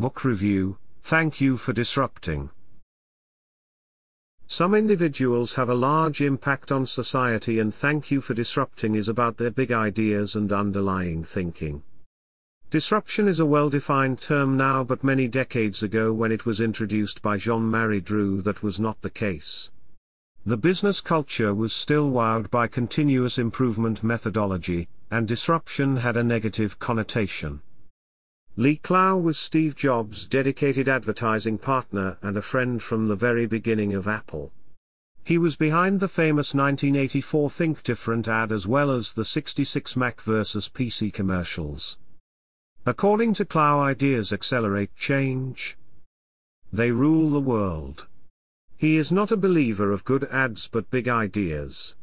Book Review Thank You for Disrupting. Some individuals have a large impact on society, and Thank You for Disrupting is about their big ideas and underlying thinking. Disruption is a well defined term now, but many decades ago, when it was introduced by Jean Marie Dru, that was not the case. The business culture was still wowed by continuous improvement methodology, and disruption had a negative connotation. Lee Clow was Steve Jobs' dedicated advertising partner and a friend from the very beginning of Apple. He was behind the famous 1984 Think Different ad as well as the 66 Mac vs. PC commercials. According to Clow, ideas accelerate change. They rule the world. He is not a believer of good ads but big ideas.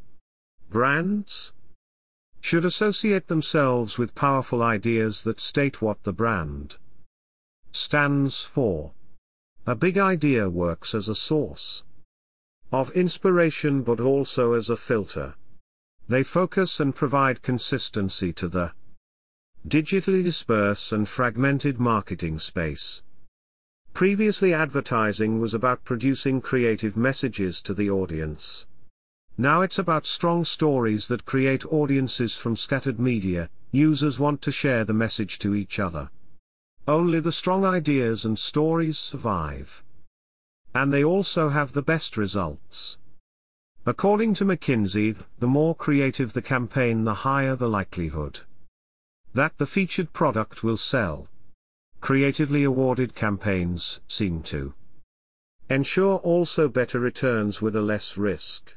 Brands should associate themselves with powerful ideas that state what the brand stands for. A big idea works as a source of inspiration but also as a filter. They focus and provide consistency to the digitally disperse and fragmented marketing space. Previously advertising was about producing creative messages to the audience. Now it's about strong stories that create audiences from scattered media, users want to share the message to each other. Only the strong ideas and stories survive. And they also have the best results. According to McKinsey, the more creative the campaign, the higher the likelihood that the featured product will sell. Creatively awarded campaigns seem to ensure also better returns with a less risk.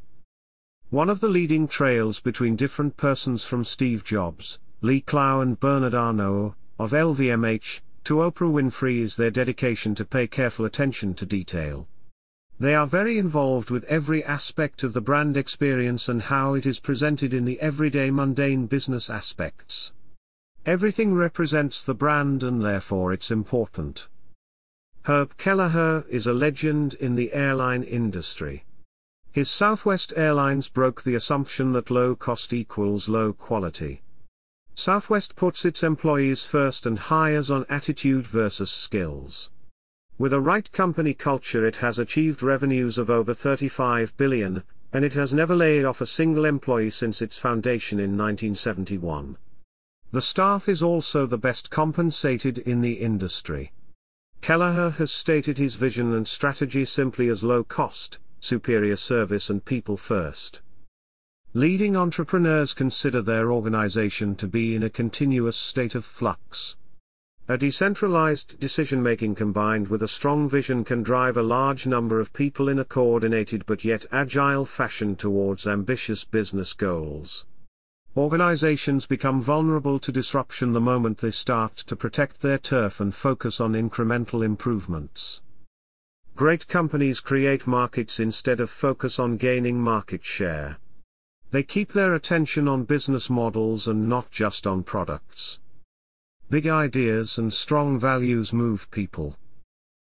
One of the leading trails between different persons from Steve Jobs, Lee Clow and Bernard Arnault, of LVMH, to Oprah Winfrey is their dedication to pay careful attention to detail. They are very involved with every aspect of the brand experience and how it is presented in the everyday mundane business aspects. Everything represents the brand and therefore it's important. Herb Kelleher is a legend in the airline industry. His Southwest Airlines broke the assumption that low cost equals low quality. Southwest puts its employees first and hires on attitude versus skills. With a right company culture it has achieved revenues of over 35 billion, and it has never laid off a single employee since its foundation in 1971. The staff is also the best compensated in the industry. Kelleher has stated his vision and strategy simply as low cost, superior service and people first. Leading entrepreneurs consider their organization to be in a continuous state of flux. A decentralized decision making combined with a strong vision can drive a large number of people in a coordinated but yet agile fashion towards ambitious business goals. Organizations become vulnerable to disruption the moment they start to protect their turf and focus on incremental improvements. Great companies create markets instead of focus on gaining market share. They keep their attention on business models and not just on products. Big ideas and strong values move people.